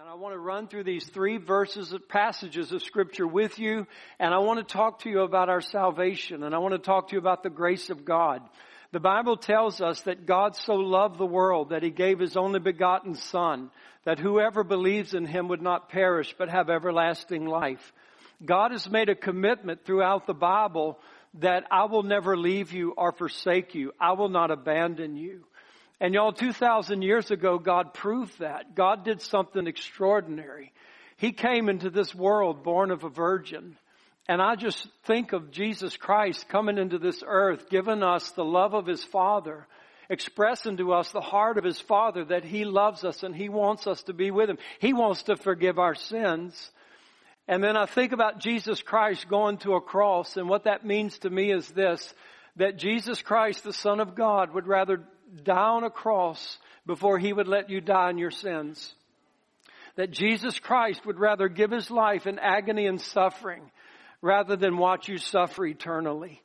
And I want to run through these three verses of passages of scripture with you. And I want to talk to you about our salvation. And I want to talk to you about the grace of God. The Bible tells us that God so loved the world that he gave his only begotten son, that whoever believes in him would not perish but have everlasting life. God has made a commitment throughout the Bible that I will never leave you or forsake you. I will not abandon you. And y'all, 2,000 years ago, God proved that. God did something extraordinary. He came into this world born of a virgin. And I just think of Jesus Christ coming into this earth, giving us the love of His Father, expressing to us the heart of His Father that He loves us and He wants us to be with Him. He wants to forgive our sins. And then I think about Jesus Christ going to a cross and what that means to me is this, that Jesus Christ, the Son of God, would rather on a cross before he would let you die in your sins. That Jesus Christ would rather give his life in agony and suffering rather than watch you suffer eternally.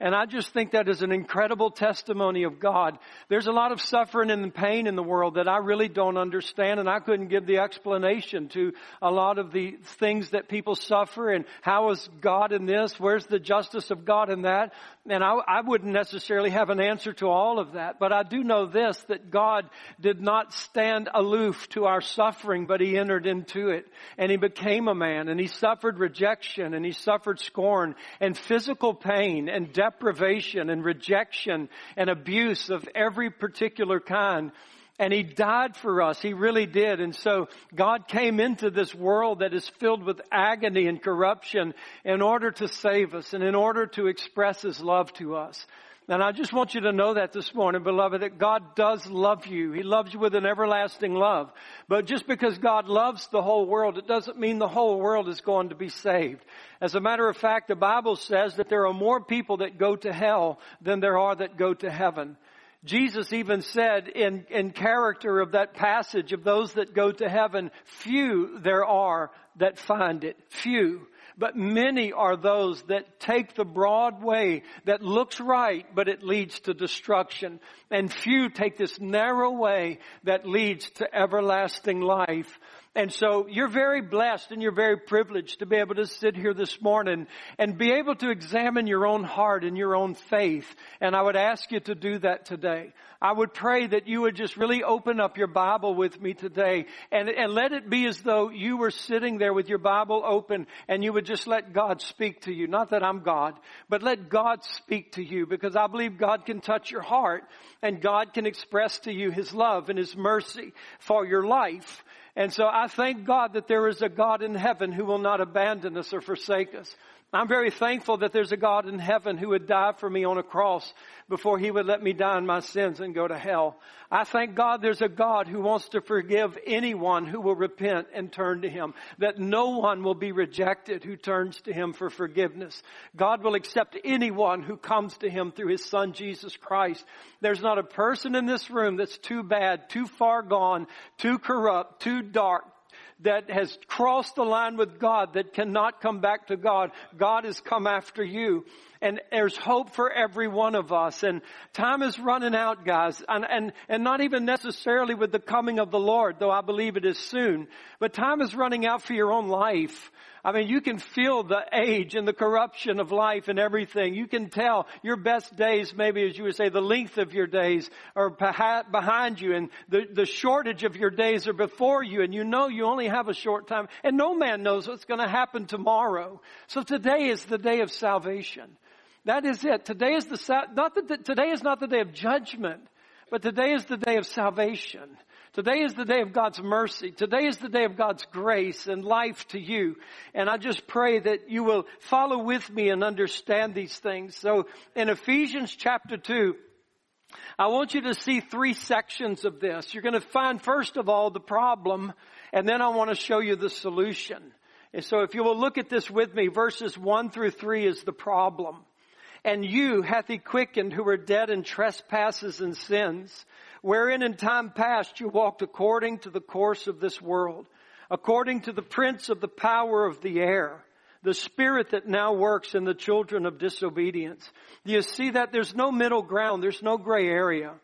And I just think that is an incredible testimony of God. There's a lot of suffering and pain in the world that I really don't understand and I couldn't give the explanation to a lot of the things that people suffer and how is God in this? Where's the justice of God in that? And I, I wouldn't necessarily have an answer to all of that, but I do know this, that God did not stand aloof to our suffering, but He entered into it and He became a man and He suffered rejection and He suffered scorn and physical pain and death deprivation and rejection and abuse of every particular kind. And He died for us. He really did. And so God came into this world that is filled with agony and corruption in order to save us and in order to express His love to us. And I just want you to know that this morning, beloved, that God does love you. He loves you with an everlasting love. But just because God loves the whole world, it doesn't mean the whole world is going to be saved. As a matter of fact, the Bible says that there are more people that go to hell than there are that go to heaven. Jesus even said in, in character of that passage of those that go to heaven, few there are that find it. Few. But many are those that take the broad way that looks right, but it leads to destruction. And few take this narrow way that leads to everlasting life. And so you're very blessed and you're very privileged to be able to sit here this morning and be able to examine your own heart and your own faith. And I would ask you to do that today. I would pray that you would just really open up your Bible with me today and, and let it be as though you were sitting there with your Bible open and you would just let God speak to you. Not that I'm God, but let God speak to you because I believe God can touch your heart and God can express to you His love and His mercy for your life. And so I thank God that there is a God in heaven who will not abandon us or forsake us. I'm very thankful that there's a God in heaven who would die for me on a cross before he would let me die in my sins and go to hell. I thank God there's a God who wants to forgive anyone who will repent and turn to him. That no one will be rejected who turns to him for forgiveness. God will accept anyone who comes to him through his son Jesus Christ. There's not a person in this room that's too bad, too far gone, too corrupt, too dark, that has crossed the line with God that cannot come back to God. God has come after you. And there's hope for every one of us. And time is running out, guys. And, and, and not even necessarily with the coming of the Lord, though I believe it is soon. But time is running out for your own life. I mean, you can feel the age and the corruption of life and everything. You can tell your best days, maybe as you would say, the length of your days are behind you and the, the shortage of your days are before you and you know you only have a short time and no man knows what's going to happen tomorrow. So today is the day of salvation. That is it. Today is the, not the, today is not the day of judgment, but today is the day of salvation. Today is the day of God's mercy. Today is the day of God's grace and life to you. And I just pray that you will follow with me and understand these things. So in Ephesians chapter 2, I want you to see three sections of this. You're going to find first of all the problem, and then I want to show you the solution. And so if you will look at this with me, verses 1 through 3 is the problem. And you hath he quickened who were dead in trespasses and sins wherein in time past you walked according to the course of this world, according to the prince of the power of the air, the spirit that now works in the children of disobedience. Do you see that there's no middle ground, there's no gray area.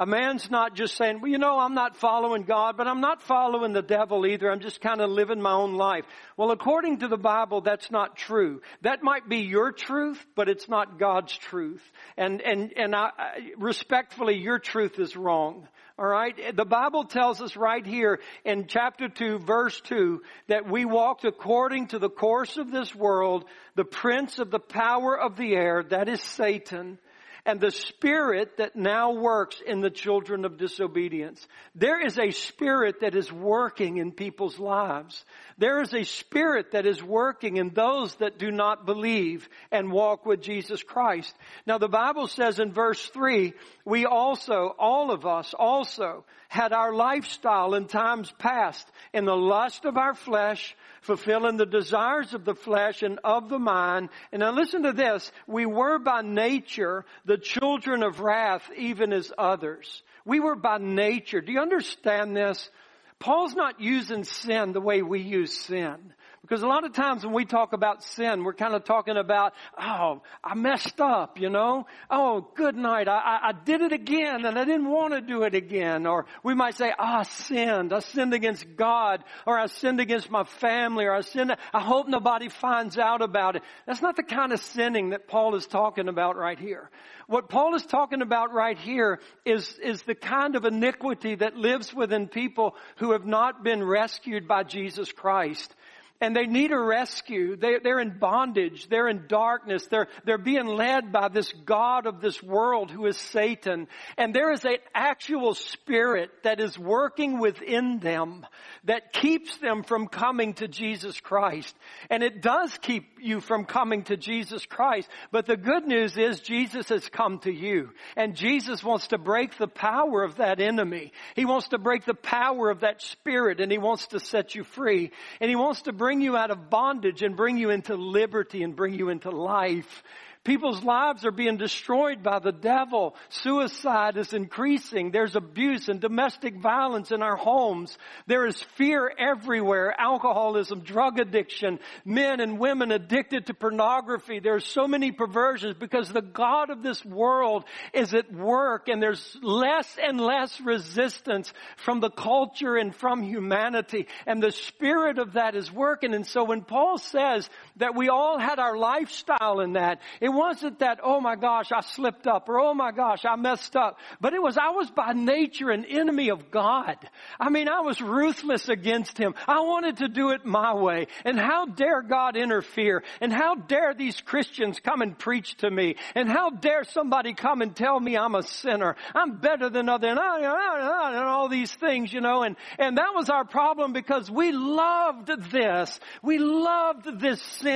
A man's not just saying, well, you know, I'm not following God, but I'm not following the devil either. I'm just kind of living my own life. Well, according to the Bible, that's not true. That might be your truth, but it's not God's truth. And, and, and I, respectfully, your truth is wrong. All right. The Bible tells us right here in chapter 2, verse 2, that we walked according to the course of this world, the prince of the power of the air, that is Satan and the spirit that now works in the children of disobedience. There is a spirit that is working in people's lives. There is a spirit that is working in those that do not believe and walk with Jesus Christ. Now the Bible says in verse 3, we also, all of us also, had our lifestyle in times past in the lust of our flesh, fulfilling the desires of the flesh and of the mind. And now listen to this. We were by nature the children of wrath, even as others. We were by nature. Do you understand this? Paul's not using sin the way we use sin. Because a lot of times when we talk about sin, we're kind of talking about, oh, I messed up, you know? Oh, good night. I, I, I did it again and I didn't want to do it again. Or we might say, oh, I sinned. I sinned against God. Or I sinned against my family. Or I sinned. I hope nobody finds out about it. That's not the kind of sinning that Paul is talking about right here. What Paul is talking about right here is, is the kind of iniquity that lives within people who have not been rescued by Jesus Christ and they need a rescue. They, they're in bondage. They're in darkness. They're, they're being led by this God of this world who is Satan. And there is an actual spirit that is working within them that keeps them from coming to Jesus Christ. And it does keep you from coming to Jesus Christ. But the good news is Jesus has come to you. And Jesus wants to break the power of that enemy. He wants to break the power of that spirit and he wants to set you free. And he wants to bring bring you out of bondage and bring you into liberty and bring you into life. People's lives are being destroyed by the devil. Suicide is increasing. There's abuse and domestic violence in our homes. There is fear everywhere. Alcoholism, drug addiction, men and women addicted to pornography. There's so many perversions because the God of this world is at work and there's less and less resistance from the culture and from humanity. And the spirit of that is working. And so when Paul says that we all had our lifestyle in that, it wasn't that, oh my gosh, I slipped up or oh my gosh, I messed up. But it was, I was by nature an enemy of God. I mean, I was ruthless against Him. I wanted to do it my way. And how dare God interfere? And how dare these Christians come and preach to me? And how dare somebody come and tell me I'm a sinner? I'm better than other, and, and all these things, you know, and, and that was our problem because we loved this. We loved this sin.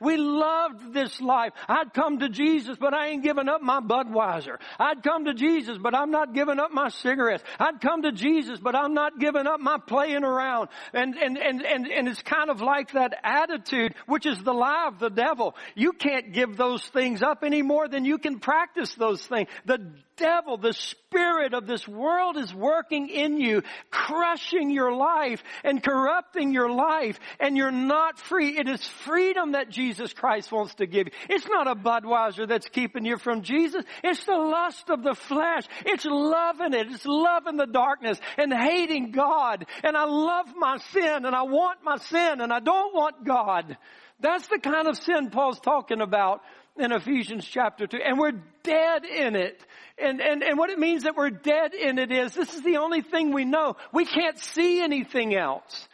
We loved this life. I'd come to Jesus, but I ain't giving up my Budweiser. I'd come to Jesus, but I'm not giving up my cigarettes. I'd come to Jesus, but I'm not giving up my playing around. And, and, and, and, and it's kind of like that attitude, which is the lie of the devil. You can't give those things up any more than you can practice those things. The devil, the spirit of this world is working in you, crushing your life and corrupting your life, and you're not free. It is freedom that Jesus Christ wants to give you. It's not a Budweiser that's keeping you from Jesus. It's the lust of the flesh. It's loving it. It's loving the darkness and hating God. And I love my sin and I want my sin and I don't want God. That's the kind of sin Paul's talking about in Ephesians chapter 2. And we're dead in it. And, and, and what it means that we're dead in it is this is the only thing we know. We can't see anything else.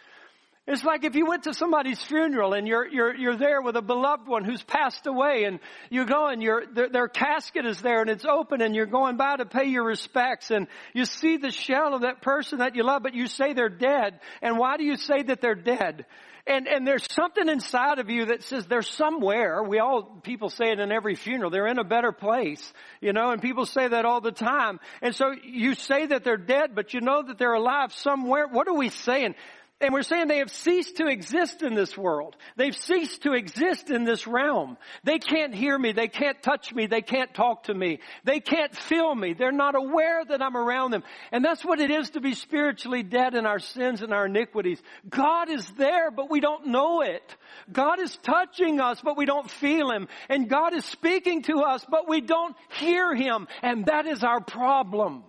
It's like if you went to somebody's funeral and you're, you're, you're there with a beloved one who's passed away and you go and your, their, their casket is there and it's open and you're going by to pay your respects and you see the shell of that person that you love, but you say they're dead. And why do you say that they're dead? And, and there's something inside of you that says they're somewhere. We all, people say it in every funeral. They're in a better place, you know, and people say that all the time. And so you say that they're dead, but you know that they're alive somewhere. What are we saying? And we're saying they have ceased to exist in this world. They've ceased to exist in this realm. They can't hear me. They can't touch me. They can't talk to me. They can't feel me. They're not aware that I'm around them. And that's what it is to be spiritually dead in our sins and our iniquities. God is there, but we don't know it. God is touching us, but we don't feel Him. And God is speaking to us, but we don't hear Him. And that is our problem.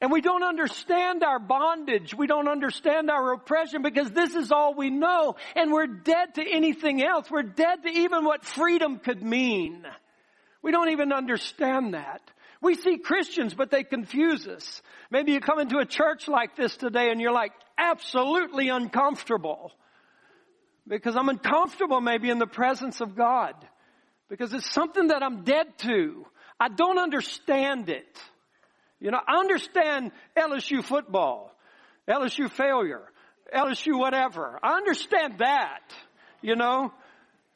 And we don't understand our bondage. We don't understand our oppression because this is all we know. And we're dead to anything else. We're dead to even what freedom could mean. We don't even understand that. We see Christians, but they confuse us. Maybe you come into a church like this today and you're like absolutely uncomfortable. Because I'm uncomfortable maybe in the presence of God. Because it's something that I'm dead to. I don't understand it. You know, I understand LSU football, LSU failure, LSU whatever. I understand that, you know.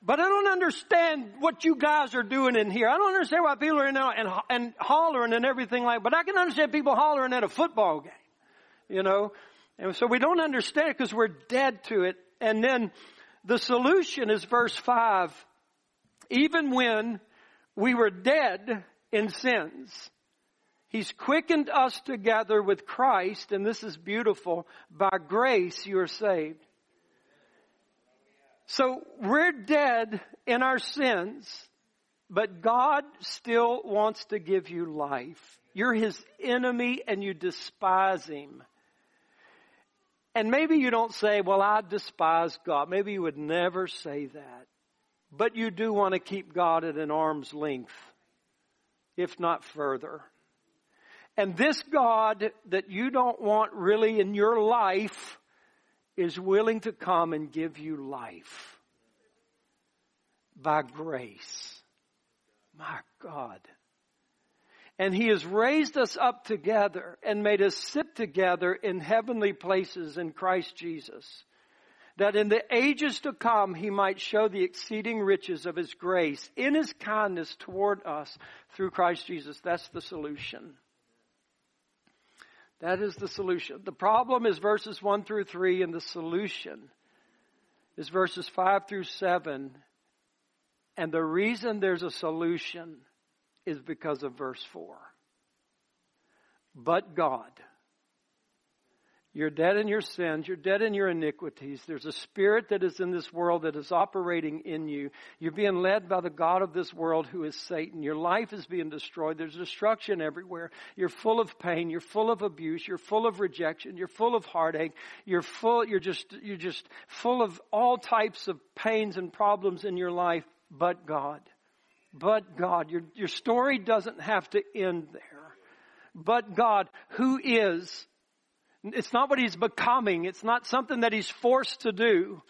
But I don't understand what you guys are doing in here. I don't understand why people are in there and, and hollering and everything like, but I can understand people hollering at a football game, you know. And so we don't understand it because we're dead to it. And then the solution is verse five. Even when we were dead in sins, He's quickened us together with Christ, and this is beautiful. By grace you are saved. So we're dead in our sins, but God still wants to give you life. You're His enemy and you despise Him. And maybe you don't say, well, I despise God. Maybe you would never say that. But you do want to keep God at an arm's length, if not further. And this God that you don't want really in your life is willing to come and give you life by grace. My God. And He has raised us up together and made us sit together in heavenly places in Christ Jesus. That in the ages to come He might show the exceeding riches of His grace in His kindness toward us through Christ Jesus. That's the solution. That is the solution. The problem is verses 1 through 3, and the solution is verses 5 through 7. And the reason there's a solution is because of verse 4. But God. You're dead in your sins. You're dead in your iniquities. There's a spirit that is in this world that is operating in you. You're being led by the God of this world who is Satan. Your life is being destroyed. There's destruction everywhere. You're full of pain. You're full of abuse. You're full of rejection. You're full of heartache. You're full, you're just, you're just full of all types of pains and problems in your life, but God. But God. Your, your story doesn't have to end there. But God, who is it's not what he's becoming. It's not something that he's forced to do.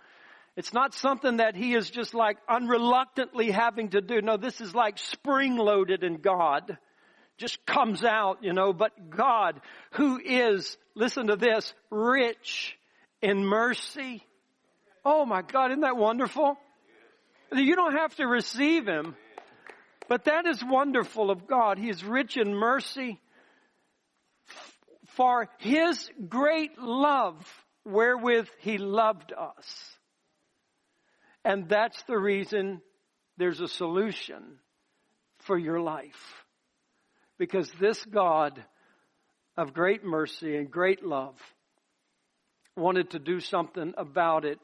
It's not something that he is just like unreluctantly having to do. No, this is like spring loaded in God. Just comes out, you know, but God, who is, listen to this, rich in mercy. Oh my God, isn't that wonderful? You don't have to receive him, but that is wonderful of God. He is rich in mercy for his great love wherewith he loved us. And that's the reason there's a solution for your life. Because this God of great mercy and great love wanted to do something about it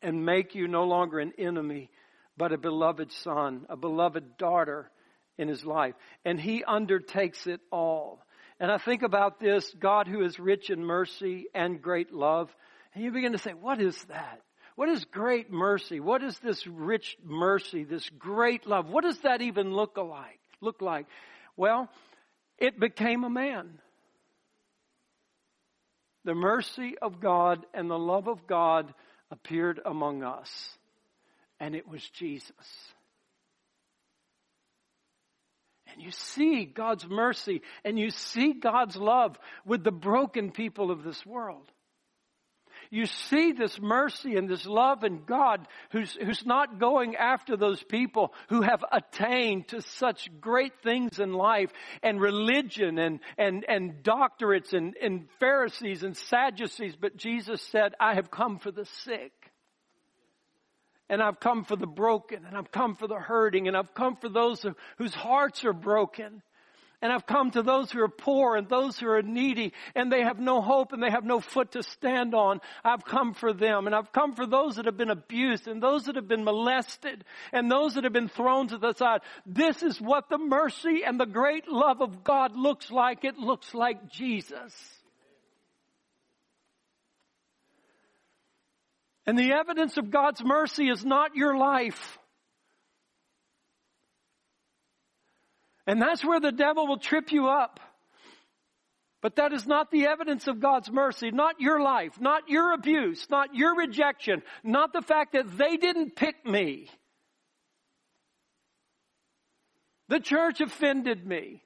and make you no longer an enemy, but a beloved son, a beloved daughter in his life. And he undertakes it all. And I think about this God who is rich in mercy and great love. And you begin to say, what is that? What is great mercy? What is this rich mercy, this great love? What does that even look like? Look like? Well, it became a man. The mercy of God and the love of God appeared among us. And it was Jesus. And you see God's mercy and you see God's love with the broken people of this world. You see this mercy and this love in God who's, who's not going after those people who have attained to such great things in life and religion and, and, and doctorates and, and Pharisees and Sadducees. But Jesus said, I have come for the sick. And I've come for the broken, and I've come for the hurting, and I've come for those whose hearts are broken. And I've come to those who are poor and those who are needy and they have no hope and they have no foot to stand on. I've come for them. And I've come for those that have been abused and those that have been molested and those that have been thrown to the side. This is what the mercy and the great love of God looks like. It looks like Jesus. And the evidence of God's mercy is not your life. And that's where the devil will trip you up. But that is not the evidence of God's mercy, not your life, not your abuse, not your rejection, not the fact that they didn't pick me. The church offended me.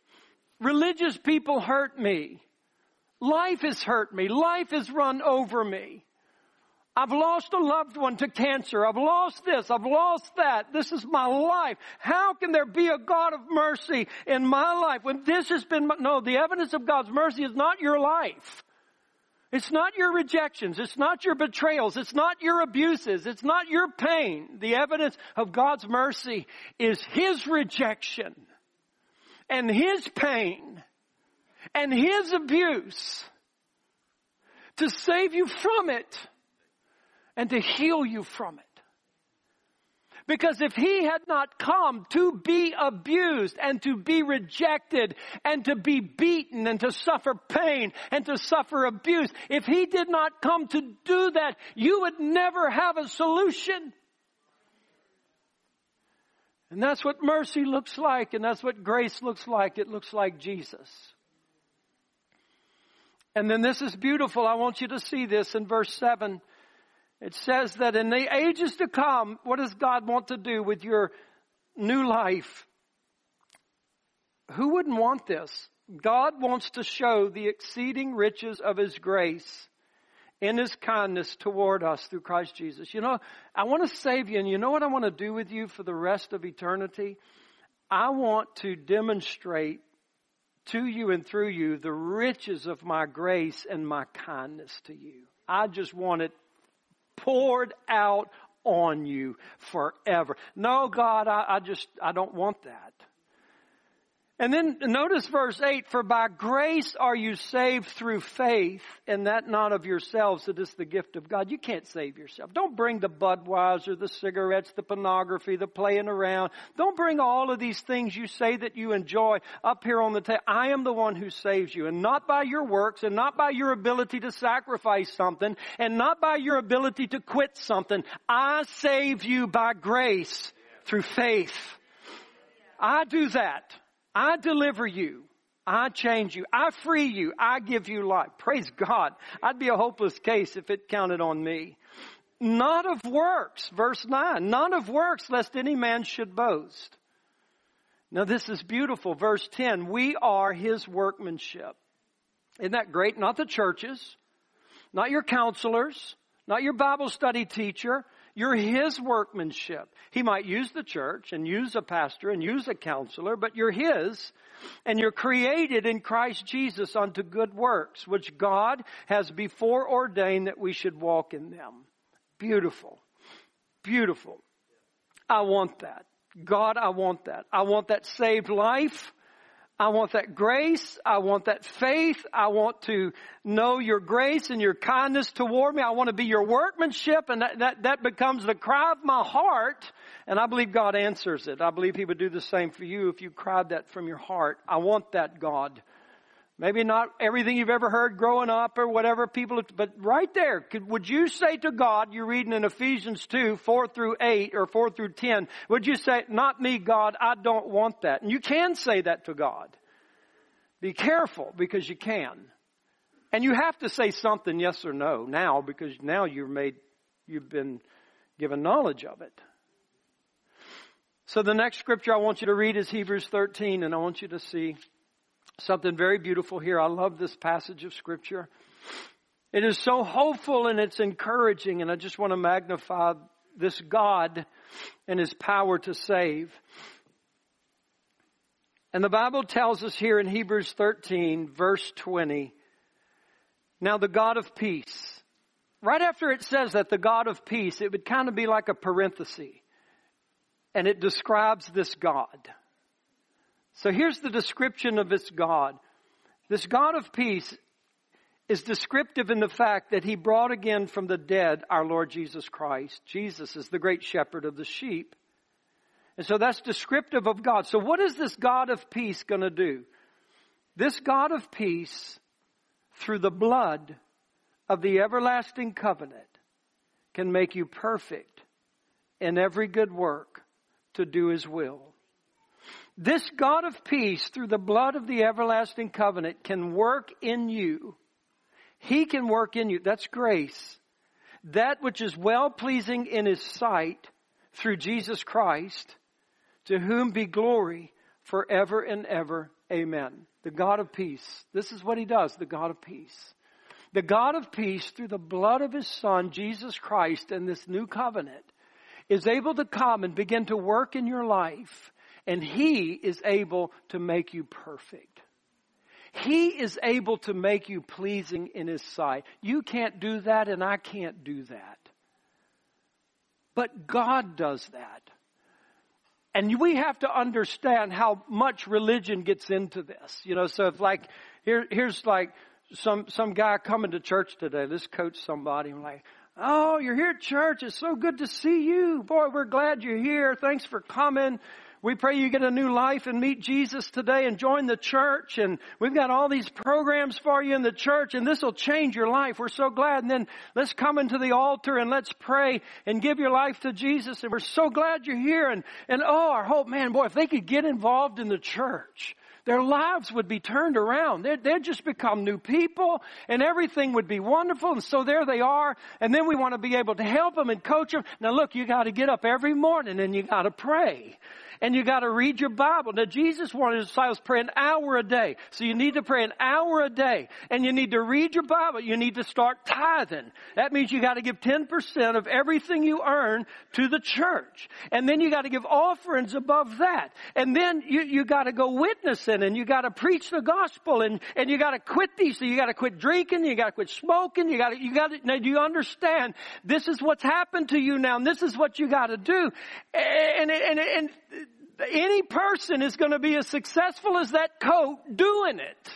Religious people hurt me. Life has hurt me. Life has run over me. I've lost a loved one to cancer. I've lost this. I've lost that. This is my life. How can there be a God of mercy in my life when this has been, no, the evidence of God's mercy is not your life. It's not your rejections. It's not your betrayals. It's not your abuses. It's not your pain. The evidence of God's mercy is His rejection and His pain and His abuse to save you from it and to heal you from it. Because if he had not come to be abused and to be rejected and to be beaten and to suffer pain and to suffer abuse, if he did not come to do that, you would never have a solution. And that's what mercy looks like and that's what grace looks like. It looks like Jesus. And then this is beautiful. I want you to see this in verse 7. It says that in the ages to come, what does God want to do with your new life? Who wouldn't want this? God wants to show the exceeding riches of His grace in His kindness toward us through Christ Jesus. You know, I want to save you, and you know what I want to do with you for the rest of eternity? I want to demonstrate to you and through you the riches of my grace and my kindness to you. I just want it poured out on you forever. No, God, I, I just, I don't want that. And then notice verse 8, for by grace are you saved through faith, and that not of yourselves, it is the gift of God. You can't save yourself. Don't bring the Budweiser, the cigarettes, the pornography, the playing around. Don't bring all of these things you say that you enjoy up here on the table. I am the one who saves you, and not by your works, and not by your ability to sacrifice something, and not by your ability to quit something. I save you by grace through faith. I do that. I deliver you. I change you. I free you. I give you life. Praise God. I'd be a hopeless case if it counted on me. Not of works, verse 9. Not of works, lest any man should boast. Now this is beautiful. Verse 10. We are his workmanship. Isn't that great? Not the churches, not your counselors, not your Bible study teacher, you're His workmanship. He might use the church and use a pastor and use a counselor, but you're His and you're created in Christ Jesus unto good works, which God has before ordained that we should walk in them. Beautiful. Beautiful. I want that. God, I want that. I want that saved life. I want that grace. I want that faith. I want to know your grace and your kindness toward me. I want to be your workmanship and that, that, that becomes the cry of my heart. And I believe God answers it. I believe He would do the same for you if you cried that from your heart. I want that God. Maybe not everything you've ever heard growing up or whatever people, but right there, could, would you say to God, you're reading in Ephesians 2, 4 through 8 or 4 through 10, would you say, not me God, I don't want that? And you can say that to God. Be careful because you can. And you have to say something yes or no now because now you're made, you've been given knowledge of it. So the next scripture I want you to read is Hebrews 13 and I want you to see something very beautiful here. I love this passage of scripture. It is so hopeful and it's encouraging and I just want to magnify this God and His power to save. And the Bible tells us here in Hebrews 13 verse 20, now the God of peace, right after it says that the God of peace, it would kind of be like a parenthesis. And it describes this God. So here's the description of this God. This God of peace is descriptive in the fact that he brought again from the dead our Lord Jesus Christ. Jesus is the great shepherd of the sheep. And so that's descriptive of God. So what is this God of peace going to do? This God of peace, through the blood of the everlasting covenant, can make you perfect in every good work to do his will. This God of peace, through the blood of the everlasting covenant, can work in you. He can work in you. That's grace. That which is well pleasing in his sight through Jesus Christ, to whom be glory forever and ever. Amen. The God of peace. This is what he does, the God of peace. The God of peace, through the blood of his Son, Jesus Christ, and this new covenant, is able to come and begin to work in your life and He is able to make you perfect. He is able to make you pleasing in His sight. You can't do that and I can't do that. But God does that. And we have to understand how much religion gets into this. You know, so if like, here, here's like some, some guy coming to church today. Let's coach somebody. I'm like, Oh, you're here at church. It's so good to see you. Boy, we're glad you're here. Thanks for coming. We pray you get a new life and meet Jesus today and join the church. And we've got all these programs for you in the church and this will change your life. We're so glad. And then let's come into the altar and let's pray and give your life to Jesus. And we're so glad you're here. And, and oh, our hope, man, boy, if they could get involved in the church, their lives would be turned around. They'd, they'd, just become new people and everything would be wonderful. And so there they are. And then we want to be able to help them and coach them. Now look, you got to get up every morning and you got to pray and you got to read your Bible. Now Jesus wanted his disciples to pray an hour a day. So you need to pray an hour a day and you need to read your Bible. You need to start tithing. That means you got to give 10% of everything you earn to the church. And then you got to give offerings above that. And then you, you got to go witnessing and you got to preach the gospel and, and you got to quit these. So you got to quit drinking. You got to quit smoking. You got to, you got to, now do you understand? This is what's happened to you now and this is what you got to do. And, and, and, any person is to be as successful as that coat doing it.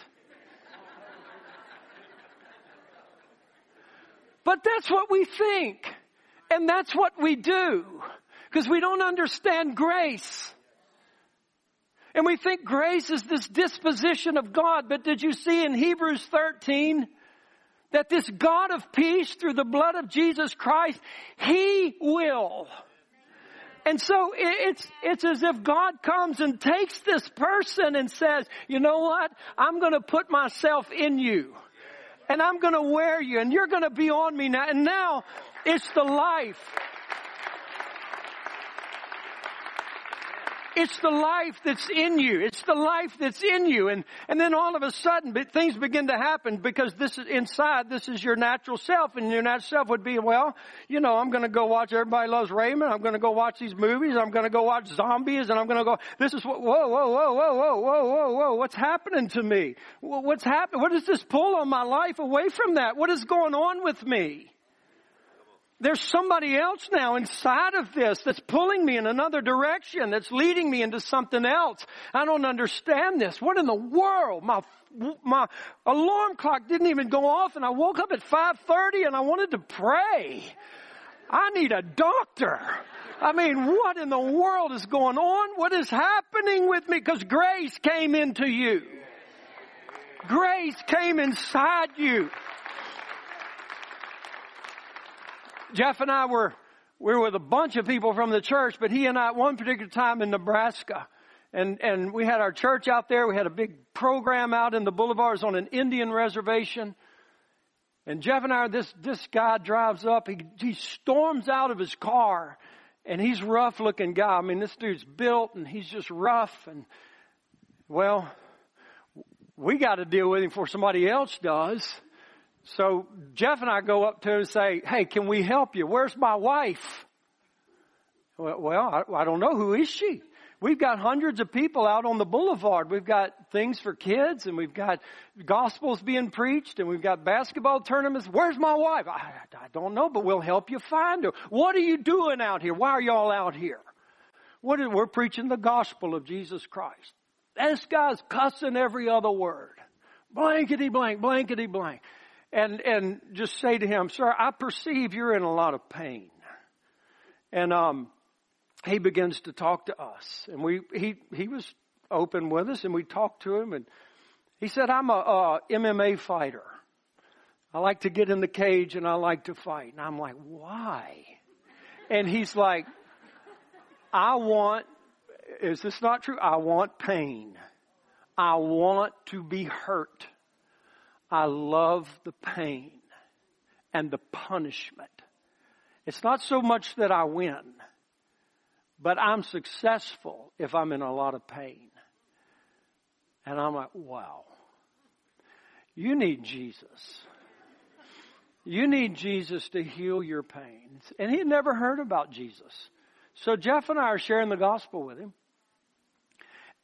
But that's what we think. And that's what we do. Because we don't understand grace. And we think grace is this disposition of God. But did you see in Hebrews 13 that this God of peace through the blood of Jesus Christ, He will and so it's, it's as if God comes and takes this person and says, you know what? I'm going to put myself in you. And I'm going to wear you and you're going to be on me now. And now it's the life It's the life that's in you. It's the life that's in you. And, and then all of a sudden things begin to happen because this is inside, this is your natural self and your natural self would be, well, you know, I'm going to go watch Everybody Loves Raymond. I'm going to go watch these movies. I'm going to go watch zombies and I'm going to go, this is what, whoa, whoa, whoa, whoa, whoa, whoa, whoa, whoa, what's happening to me? What's happening? What is this pull on my life away from that? What is going on with me? There's somebody else now inside of this that's pulling me in another direction, that's leading me into something else. I don't understand this. What in the world? My, my alarm clock didn't even go off and I woke up at 5.30 and I wanted to pray. I need a doctor. I mean, what in the world is going on? What is happening with me? Because grace came into you. Grace came inside you. Jeff and I were, we were with a bunch of people from the church, but he and I at one particular time in Nebraska. And, and we had our church out there. We had a big program out in the boulevards on an Indian reservation. And Jeff and I, this, this guy drives up. He, he storms out of his car and he's rough looking guy. I mean, this dude's built and he's just rough and well, we got to deal with him before somebody else does. So Jeff and I go up to him and say, Hey, can we help you? Where's my wife? Well, I, don't know. Who is she? We've got hundreds of people out on the boulevard. We've got things for kids and we've got gospels being preached and we've got basketball tournaments. Where's my wife? I, I don't know, but we'll help you find her. What are you doing out here? Why are y'all out here? What is, we're preaching the gospel of Jesus Christ. this guy's cussing every other word. Blankety blank, blankety blank. And, and just say to him, sir, I perceive you're in a lot of pain. And, um, he begins to talk to us and we, he, he was open with us and we talked to him and he said, I'm a, a MMA fighter. I like to get in the cage and I like to fight. And I'm like, why? And he's like, I want, is this not true? I want pain. I want to be hurt. I love the pain and the punishment. It's not so much that I win, but I'm successful if I'm in a lot of pain. And I'm like, wow. You need Jesus. You need Jesus to heal your pain. And he had never heard about Jesus. So Jeff and I are sharing the gospel with him.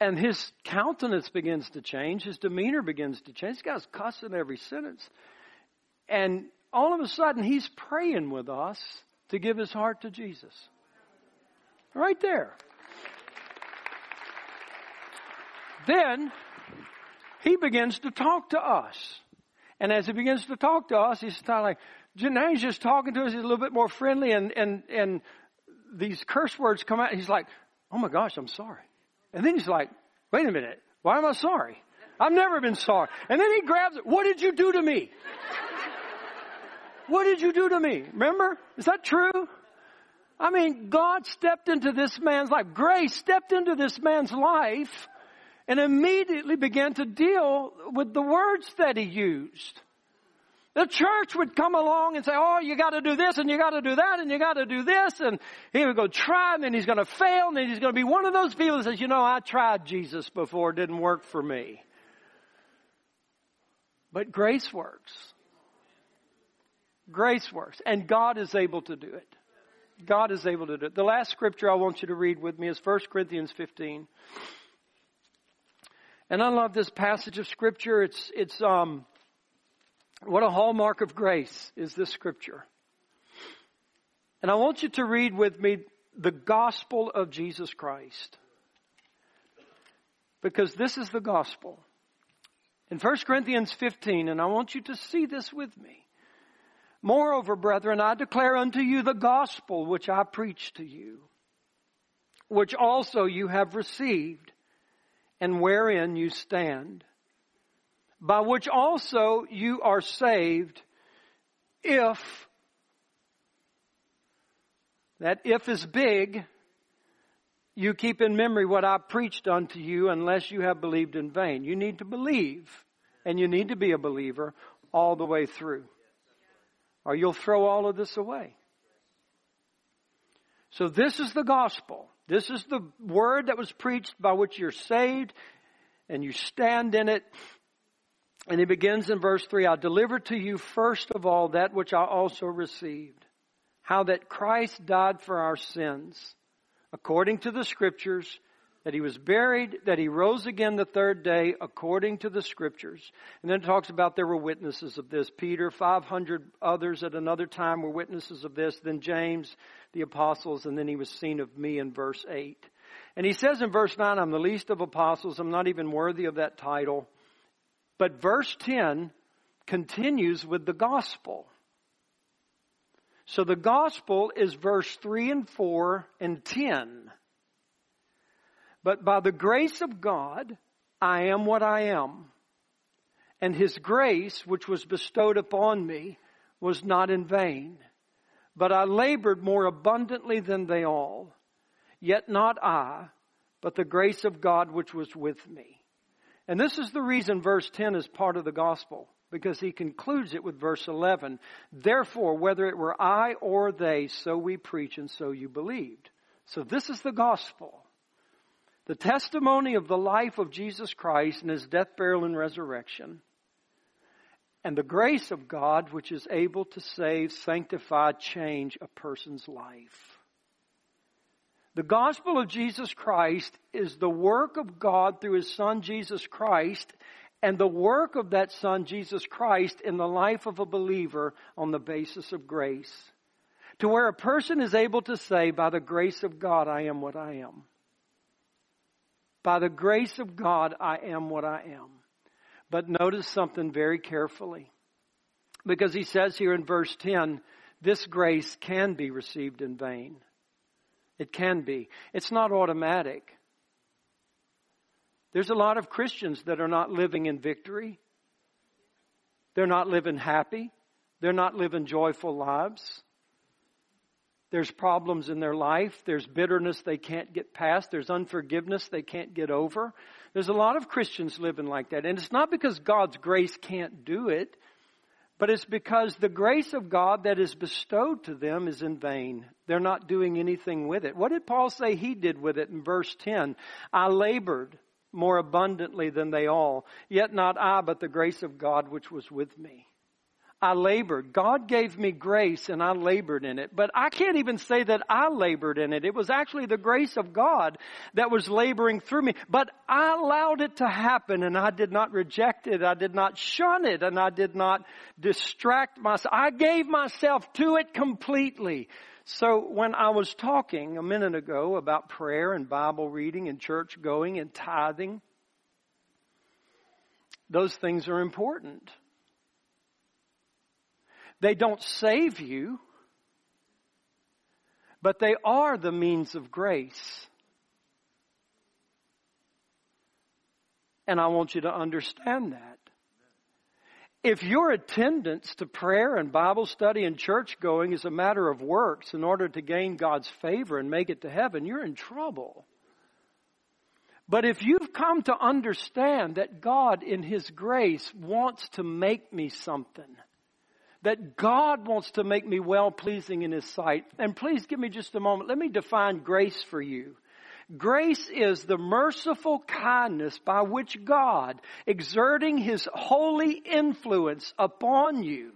And his countenance begins to change. His demeanor begins to change. This guy's cussing every sentence. And all of a sudden, he's praying with us to give his heart to Jesus. Right there. Then, he begins to talk to us. And as he begins to talk to us, he's kind of like, now he's just talking to us. He's a little bit more friendly and, and, and these curse words come out. He's like, oh my gosh, I'm sorry. And then he's like, wait a minute. Why am I sorry? I've never been sorry. And then he grabs it. What did you do to me? what did you do to me? Remember? Is that true? I mean, God stepped into this man's life. Grace stepped into this man's life and immediately began to deal with the words that he used. The church would come along and say, oh, you gotta do this and you gotta do that and you gotta do this and he would go try and then he's gonna fail and then he's gonna be one of those people that says, you know, I tried Jesus before, it didn't work for me. But grace works. Grace works. And God is able to do it. God is able to do it. The last scripture I want you to read with me is 1 Corinthians 15. And I love this passage of scripture. It's, it's, um, what a hallmark of grace is this scripture. And I want you to read with me the gospel of Jesus Christ. Because this is the gospel. In 1 Corinthians 15, and I want you to see this with me. Moreover, brethren, I declare unto you the gospel which I preached to you, which also you have received and wherein you stand, by which also you are saved if, that if is big, you keep in memory what I preached unto you unless you have believed in vain. You need to believe and you need to be a believer all the way through or you'll throw all of this away. So this is the gospel. This is the word that was preached by which you're saved and you stand in it. And he begins in verse 3 I delivered to you first of all that which I also received. How that Christ died for our sins, according to the scriptures, that he was buried, that he rose again the third day according to the scriptures. And then it talks about there were witnesses of this. Peter, 500 others at another time were witnesses of this. Then James, the apostles, and then he was seen of me in verse 8. And he says in verse 9, I'm the least of apostles. I'm not even worthy of that title. But verse 10 continues with the gospel. So the gospel is verse 3 and 4 and 10. But by the grace of God, I am what I am. And his grace, which was bestowed upon me, was not in vain. But I labored more abundantly than they all. Yet not I, but the grace of God which was with me. And this is the reason verse 10 is part of the gospel, because he concludes it with verse 11. Therefore, whether it were I or they, so we preach and so you believed. So this is the gospel. The testimony of the life of Jesus Christ and his death, burial, and resurrection. And the grace of God which is able to save, sanctify, change a person's life. The gospel of Jesus Christ is the work of God through his son Jesus Christ and the work of that son Jesus Christ in the life of a believer on the basis of grace. To where a person is able to say, by the grace of God, I am what I am. By the grace of God, I am what I am. But notice something very carefully. Because he says here in verse 10, this grace can be received in vain. It can be. It's not automatic. There's a lot of Christians that are not living in victory. They're not living happy. They're not living joyful lives. There's problems in their life. There's bitterness they can't get past. There's unforgiveness they can't get over. There's a lot of Christians living like that. And it's not because God's grace can't do it, but it's because the grace of God that is bestowed to them is in vain. They're not doing anything with it. What did Paul say he did with it in verse 10? I labored more abundantly than they all, yet not I, but the grace of God which was with me. I labored. God gave me grace and I labored in it. But I can't even say that I labored in it. It was actually the grace of God that was laboring through me. But I allowed it to happen and I did not reject it. I did not shun it and I did not distract myself. I gave myself to it completely. So when I was talking a minute ago about prayer and Bible reading and church going and tithing, those things are important. They don't save you, but they are the means of grace. And I want you to understand that. If your attendance to prayer and Bible study and church going is a matter of works in order to gain God's favor and make it to heaven, you're in trouble. But if you've come to understand that God in His grace wants to make me something, that God wants to make me well pleasing in His sight. And please give me just a moment. Let me define grace for you. Grace is the merciful kindness by which God, exerting His holy influence upon you,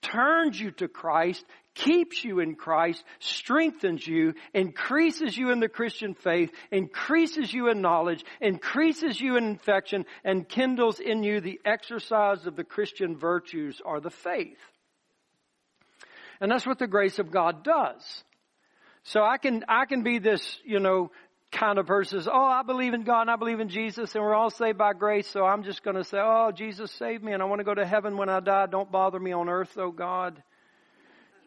turns you to Christ, keeps you in Christ, strengthens you, increases you in the Christian faith, increases you in knowledge, increases you in infection, and kindles in you the exercise of the Christian virtues or the faith. And that's what the grace of God does. So I can, I can be this, you know, kind of person oh, I believe in God and I believe in Jesus and we're all saved by grace. So I'm just going to say, oh, Jesus saved me and I want to go to heaven when I die. Don't bother me on earth, oh God.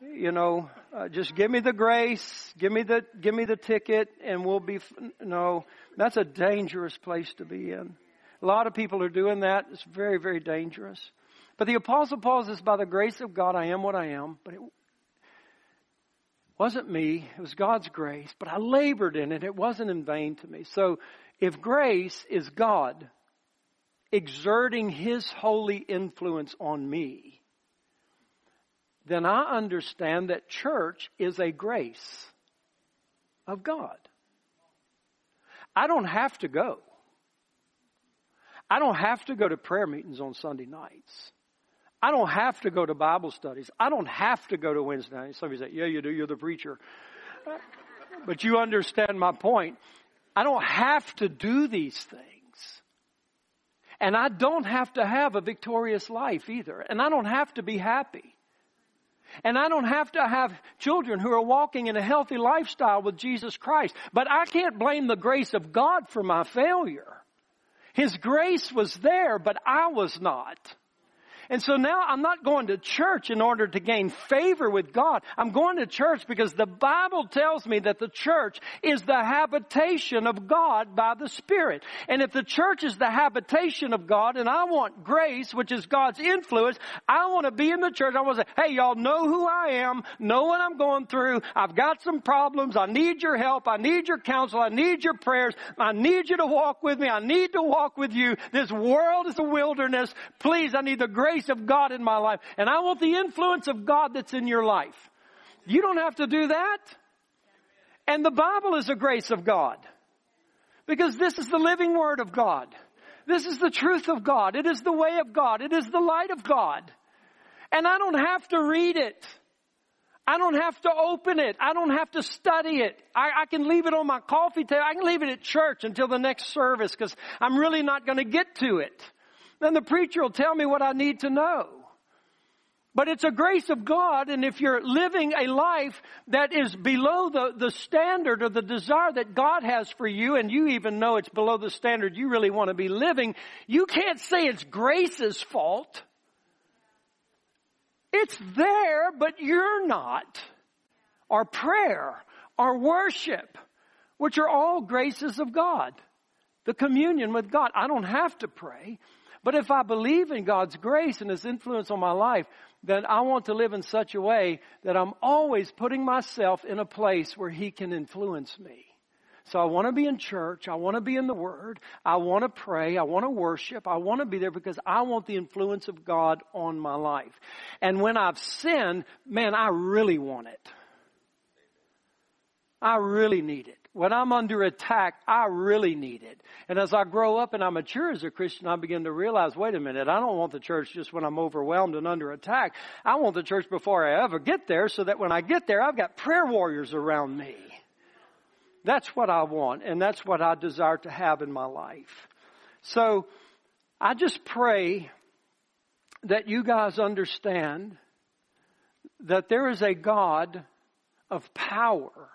You know, uh, just give me the grace, give me the, give me the ticket and we'll be, no, that's a dangerous place to be in. A lot of people are doing that. It's very, very dangerous. But the apostle Paul says, by the grace of God, I am what I am, but it wasn't me, it was God's grace, but I labored in it. It wasn't in vain to me. So if grace is God exerting His holy influence on me, then I understand that church is a grace of God. I don't have to go. I don't have to go to prayer meetings on Sunday nights. I don't have to go to Bible studies. I don't have to go to Wednesday night. Somebody say, yeah, you do. You're the preacher. But you understand my point. I don't have to do these things. And I don't have to have a victorious life either. And I don't have to be happy. And I don't have to have children who are walking in a healthy lifestyle with Jesus Christ. But I can't blame the grace of God for my failure. His grace was there, but I was not. And so now I'm not going to church in order to gain favor with God. I'm going to church because the Bible tells me that the church is the habitation of God by the Spirit. And if the church is the habitation of God and I want grace, which is God's influence, I want to be in the church. I want to say, hey, y'all know who I am, know what I'm going through. I've got some problems. I need your help. I need your counsel. I need your prayers. I need you to walk with me. I need to walk with you. This world is a wilderness. Please, I need the grace of God in my life. And I want the influence of God that's in your life. You don't have to do that. And the Bible is a grace of God. Because this is the living Word of God. This is the truth of God. It is the way of God. It is the light of God. And I don't have to read it. I don't have to open it. I don't have to study it. I, I, can leave it on my coffee table. I can leave it at church until the next service because I'm really not going to get to it. Then the preacher will tell me what I need to know. But it's a grace of God, and if you're living a life that is below the, the standard or the desire that God has for you, and you even know it's below the standard you really want to be living, you can't say it's grace's fault. It's there, but you're not. Our prayer, our worship, which are all graces of God. The communion with God. I don't have to pray. But if I believe in God's grace and His influence on my life, then I want to live in such a way that I'm always putting myself in a place where He can influence me. So I want to be in church. I want to be in the Word. I want to pray. I want to worship. I want to be there because I want the influence of God on my life. And when I've sinned, man, I really want it. I really need it. When I'm under attack, I really need it. And as I grow up and I mature as a Christian, I begin to realize, wait a minute, I don't want the church just when I'm overwhelmed and under attack. I want the church before I ever get there so that when I get there, I've got prayer warriors around me. That's what I want and that's what I desire to have in my life. So I just pray that you guys understand that there is a God of power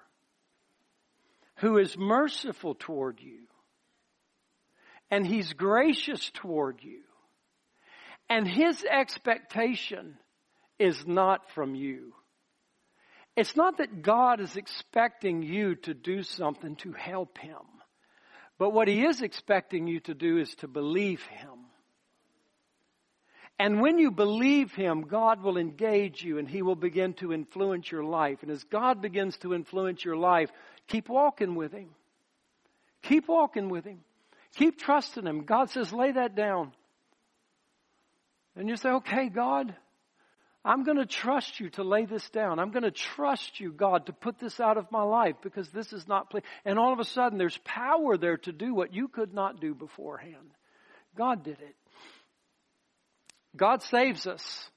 who is merciful toward you. And he's gracious toward you. And his expectation is not from you. It's not that God is expecting you to do something to help him. But what he is expecting you to do is to believe him. And when you believe Him, God will engage you and He will begin to influence your life. And as God begins to influence your life, keep walking with Him. Keep walking with Him. Keep trusting Him. God says, lay that down. And you say, okay, God, I'm going to trust you to lay this down. I'm going to trust you, God, to put this out of my life because this is not play. And all of a sudden, there's power there to do what you could not do beforehand. God did it. God saves us.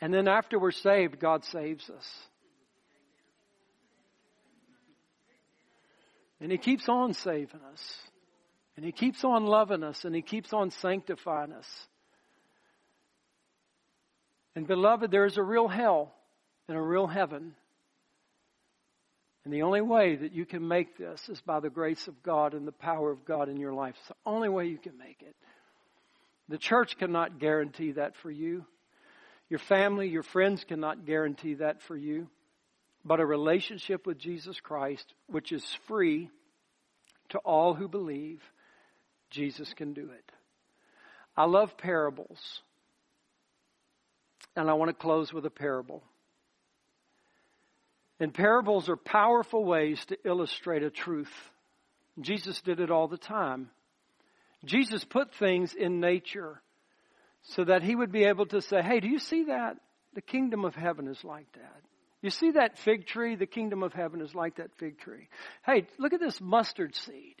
And then after we're saved, God saves us. And He keeps on saving us. And He keeps on loving us. And He keeps on sanctifying us. And beloved, there is a real hell and a real heaven. And the only way that you can make this is by the grace of God and the power of God in your life. It's the only way you can make it. The church cannot guarantee that for you. Your family, your friends cannot guarantee that for you. But a relationship with Jesus Christ, which is free to all who believe, Jesus can do it. I love parables. And I want to close with a parable. And parables are powerful ways to illustrate a truth. Jesus did it all the time. Jesus put things in nature so that he would be able to say, hey, do you see that? The kingdom of heaven is like that. You see that fig tree? The kingdom of heaven is like that fig tree. Hey, look at this mustard seed.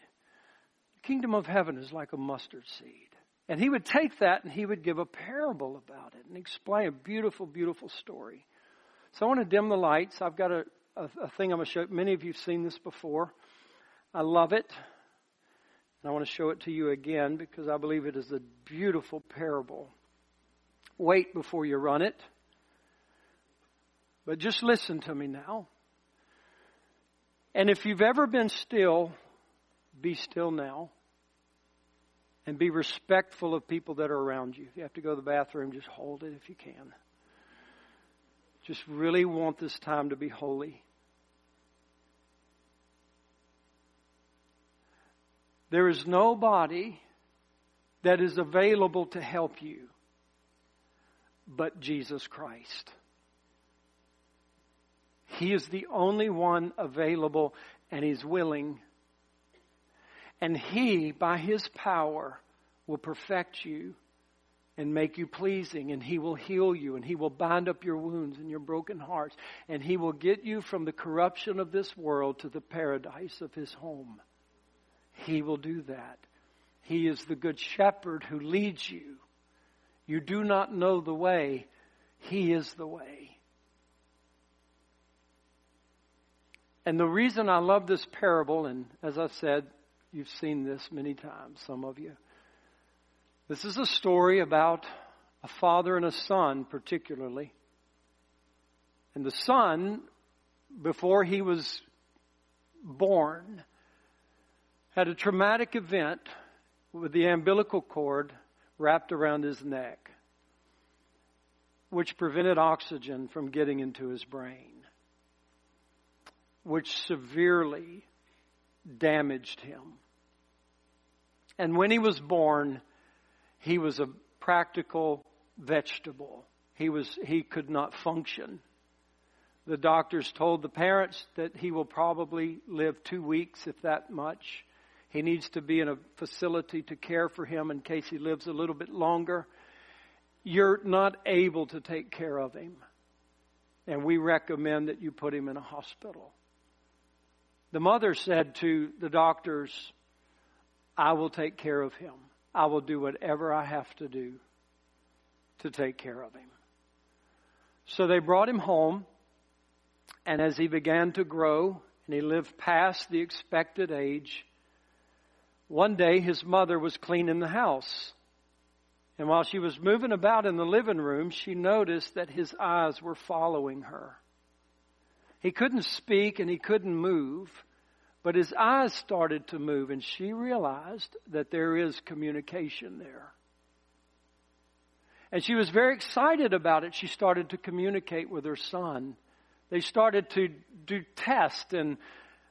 The kingdom of heaven is like a mustard seed. And he would take that and he would give a parable about it and explain a beautiful, beautiful story. So I want to dim the lights. I've got a, a, a thing I'm going to show. Many of you have seen this before. I love it. And I want to show it to you again because I believe it is a beautiful parable. Wait before you run it. But just listen to me now. And if you've ever been still, be still now. And be respectful of people that are around you. If you have to go to the bathroom, just hold it if you can. Just really want this time to be holy. There is nobody that is available to help you but Jesus Christ. He is the only one available and He's willing. And He, by His power, will perfect you and make you pleasing and he will heal you and he will bind up your wounds and your broken hearts and he will get you from the corruption of this world to the paradise of his home. He will do that. He is the good shepherd who leads you. You do not know the way. He is the way. And the reason I love this parable, and as I've said, you've seen this many times, some of you. This is a story about a father and a son, particularly. And the son, before he was born, had a traumatic event with the umbilical cord wrapped around his neck, which prevented oxygen from getting into his brain, which severely damaged him. And when he was born, he was a practical vegetable. He was, he could not function. The doctors told the parents that he will probably live two weeks, if that much. He needs to be in a facility to care for him in case he lives a little bit longer. You're not able to take care of him. And we recommend that you put him in a hospital. The mother said to the doctors, I will take care of him. I will do whatever I have to do to take care of him. So they brought him home, and as he began to grow and he lived past the expected age, one day his mother was cleaning the house. And while she was moving about in the living room, she noticed that his eyes were following her. He couldn't speak and he couldn't move, but his eyes started to move, and she realized that there is communication there. And she was very excited about it. She started to communicate with her son. They started to do tests and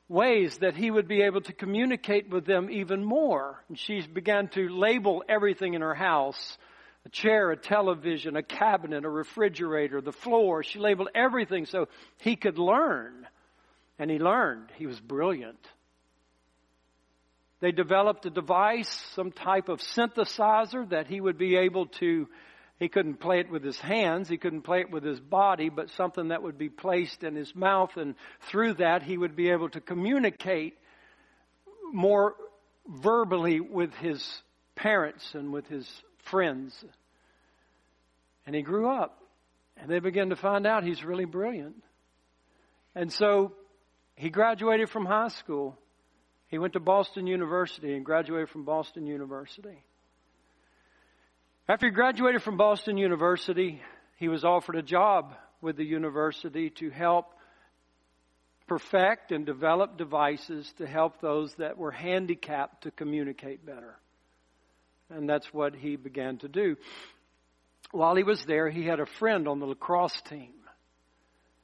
ways that he would be able to communicate with them even more. And she began to label everything in her house a chair, a television, a cabinet, a refrigerator, the floor. She labeled everything so he could learn. And he learned. He was brilliant. They developed a device, some type of synthesizer that he would be able to he couldn't play it with his hands, he couldn't play it with his body, but something that would be placed in his mouth, and through that he would be able to communicate more verbally with his parents and with his friends. And he grew up, and they began to find out he's really brilliant. And so he graduated from high school. He went to Boston University and graduated from Boston University. After he graduated from Boston University, he was offered a job with the university to help perfect and develop devices to help those that were handicapped to communicate better. And that's what he began to do. While he was there, he had a friend on the lacrosse team.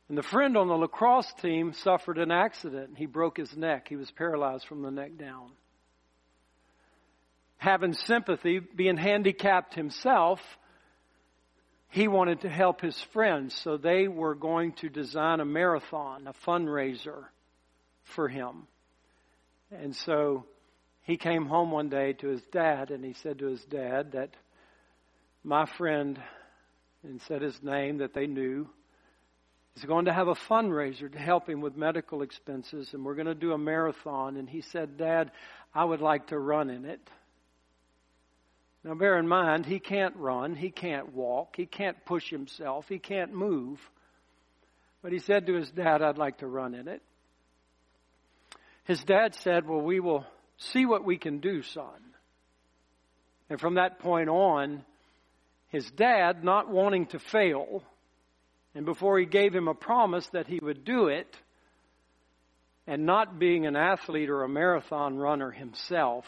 And the friend on the lacrosse team suffered an accident. He broke his neck. He was paralyzed from the neck down having sympathy, being handicapped himself, he wanted to help his friends. So they were going to design a marathon, a fundraiser for him. And so he came home one day to his dad and he said to his dad that my friend, and said his name that they knew, is going to have a fundraiser to help him with medical expenses and we're going to do a marathon. And he said, Dad, I would like to run in it. Now, bear in mind, he can't run, he can't walk, he can't push himself, he can't move. But he said to his dad, I'd like to run in it. His dad said, Well, we will see what we can do, son. And from that point on, his dad, not wanting to fail, and before he gave him a promise that he would do it, and not being an athlete or a marathon runner himself,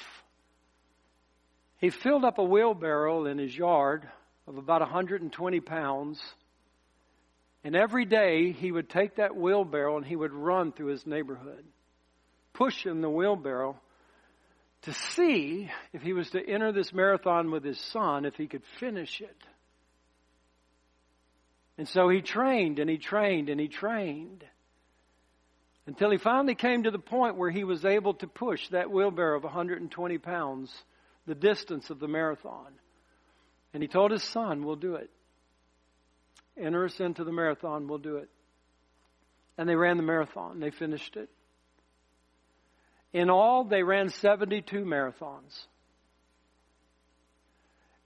he filled up a wheelbarrow in his yard of about 120 pounds. And every day he would take that wheelbarrow and he would run through his neighborhood, pushing the wheelbarrow to see if he was to enter this marathon with his son, if he could finish it. And so he trained and he trained and he trained until he finally came to the point where he was able to push that wheelbarrow of 120 pounds the distance of the marathon. And he told his son, We'll do it. Enter us into the marathon, we'll do it. And they ran the marathon. They finished it. In all, they ran 72 marathons.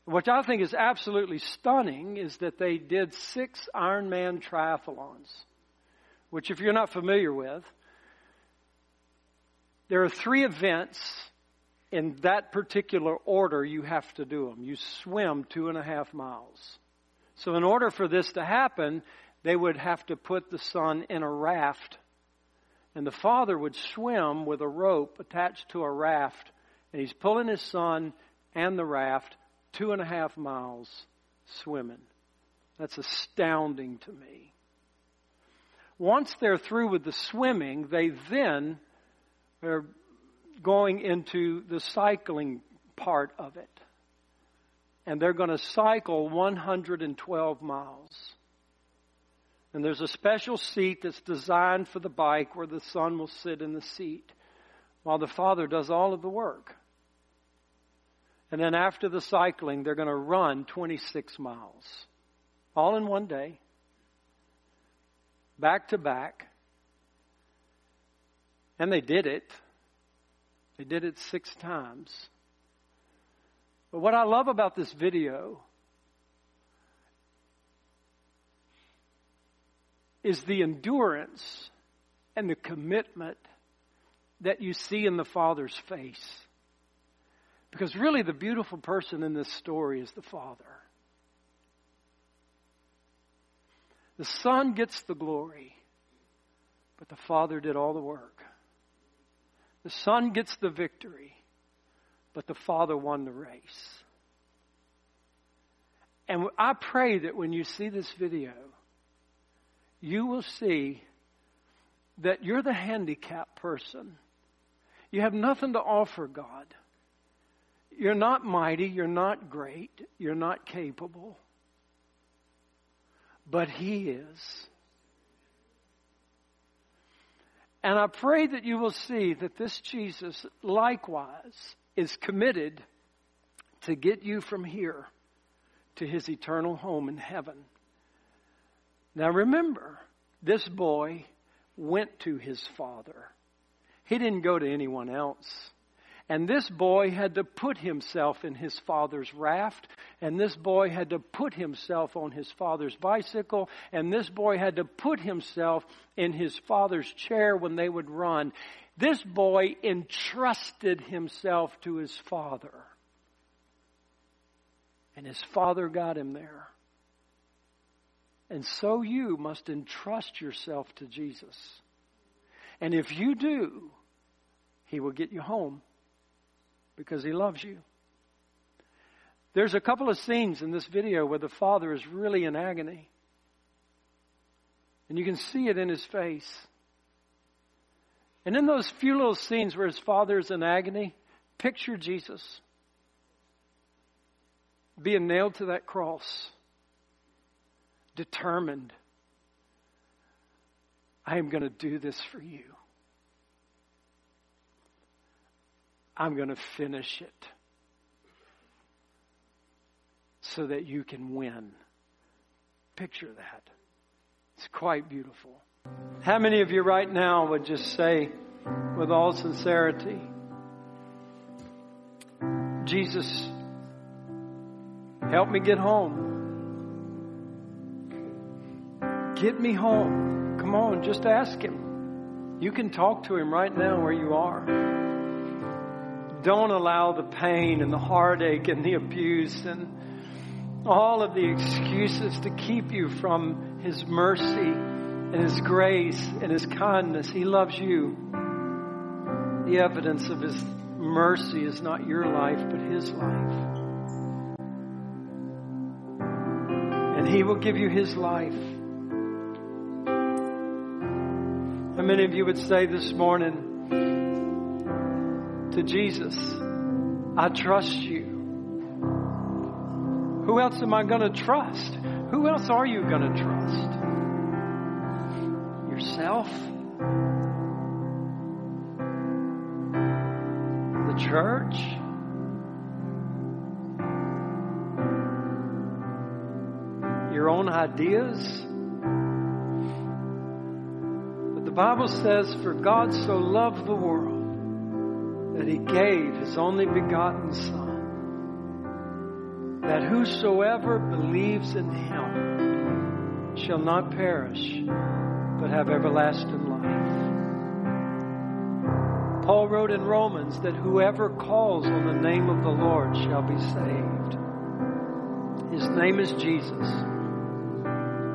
What I think is absolutely stunning is that they did six Ironman triathlons, which, if you're not familiar with, there are three events in that particular order, you have to do them. You swim two and a half miles. So, in order for this to happen, they would have to put the son in a raft. And the father would swim with a rope attached to a raft. And he's pulling his son and the raft two and a half miles swimming. That's astounding to me. Once they're through with the swimming, they then are going into the cycling part of it. And they're going to cycle 112 miles. And there's a special seat that's designed for the bike where the son will sit in the seat while the father does all of the work. And then after the cycling, they're going to run 26 miles. All in one day. Back to back. And they did it. They did it six times. But what I love about this video is the endurance and the commitment that you see in the Father's face. Because really, the beautiful person in this story is the Father. The Son gets the glory, but the Father did all the work. The Son gets the victory, but the Father won the race. And I pray that when you see this video, you will see that you're the handicapped person. You have nothing to offer God. You're not mighty, you're not great, you're not capable. But He is. And I pray that you will see that this Jesus likewise is committed to get you from here to his eternal home in heaven. Now remember, this boy went to his father. He didn't go to anyone else. And this boy had to put himself in his father's raft, and this boy had to put himself on his father's bicycle, and this boy had to put himself in his father's chair when they would run. This boy entrusted himself to his father. And his father got him there. And so you must entrust yourself to Jesus. And if you do, he will get you home because he loves you. There's a couple of scenes in this video where the father is really in agony. And you can see it in his face. And in those few little scenes where his father is in agony, picture Jesus being nailed to that cross, determined, I am going to do this for you. I'm going to finish it so that you can win. Picture that. It's quite beautiful. How many of you right now would just say, with all sincerity, Jesus, help me get home? Get me home. Come on, just ask Him. You can talk to Him right now where you are. Don't allow the pain and the heartache and the abuse and all of the excuses to keep you from His mercy and His grace and His kindness. He loves you. The evidence of His mercy is not your life, but His life. And He will give you His life. How many of you would say this morning, to Jesus, I trust you. Who else am I going to trust? Who else are you going to trust? Yourself? The church? Your own ideas? The Bible says, For God so loved the world that he gave his only begotten Son, that whosoever believes in him shall not perish, but have everlasting life. Paul wrote in Romans that whoever calls on the name of the Lord shall be saved. His name is Jesus.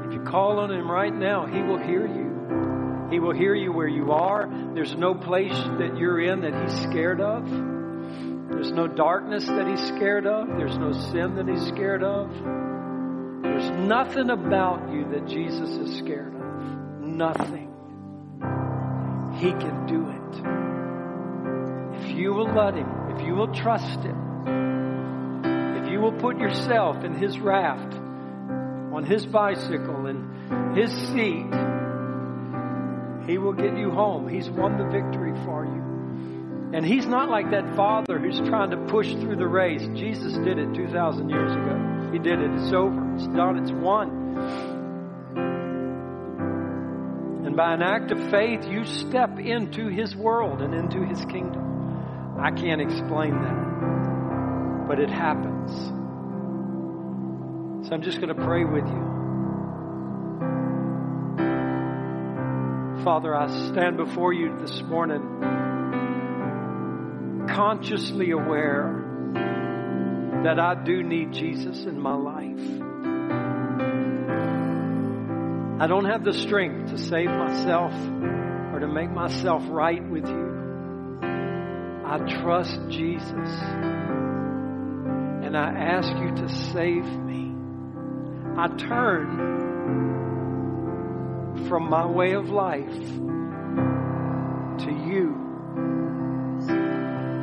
If you call on Him right now, He will hear you. He will hear you where you are. There's no place that you're in that He's scared of. There's no darkness that He's scared of. There's no sin that He's scared of. There's nothing about you that Jesus is scared of. Nothing. He can do it. If you will let Him, if you will trust Him, if you will put yourself in His raft, on His bicycle, in His seat, He will get you home. He's won the victory for you. And He's not like that father who's trying to push through the race. Jesus did it 2,000 years ago. He did it. It's over. It's done. It's won. And by an act of faith, you step into His world and into His kingdom. I can't explain that, but it happens. So I'm just going to pray with you. Father, I stand before you this morning consciously aware that I do need Jesus in my life. I don't have the strength to save myself or to make myself right with you. I trust Jesus and I ask you to save me. I turn from my way of life to you.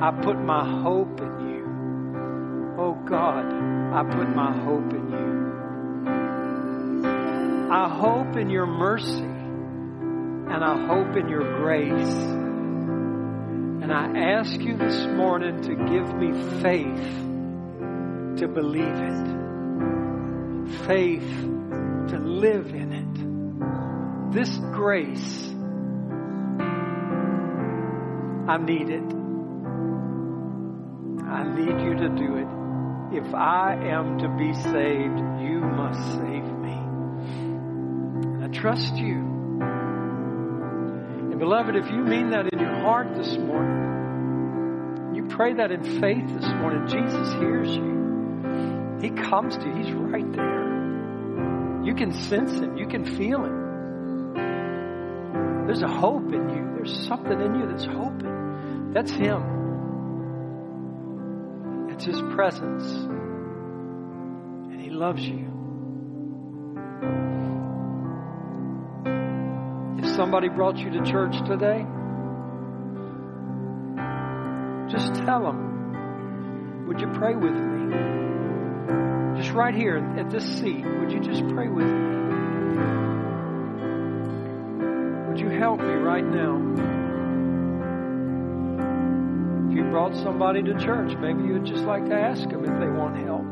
I put my hope in you. Oh God, I put my hope in you. I hope in your mercy and I hope in your grace. And I ask you this morning to give me faith to believe it, faith to live in it. This grace, I need it. I need you to do it. If I am to be saved, you must save me I trust you. And beloved, if you mean that in your heart this morning, you pray that in faith this morning, Jesus hears you. He comes to you. He's right there. You can sense him. You can feel him. There's a hope in you. There's something in you that's hoping. That's him. It's his presence. And he loves you. If somebody brought you to church today, just tell them, would you pray with me? Just right here at this seat, would you just pray with me? You help me right now? If you brought somebody to church, maybe you'd just like to ask them if they want help,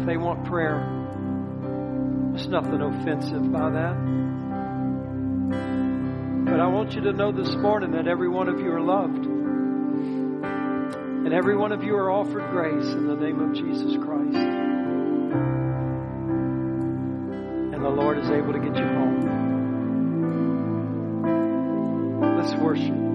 if they want prayer. There's nothing offensive by that. But I want you to know this morning that every one of you are loved. And every one of you are offered grace in the name of Jesus Christ. And the Lord is able to get you home. Worship.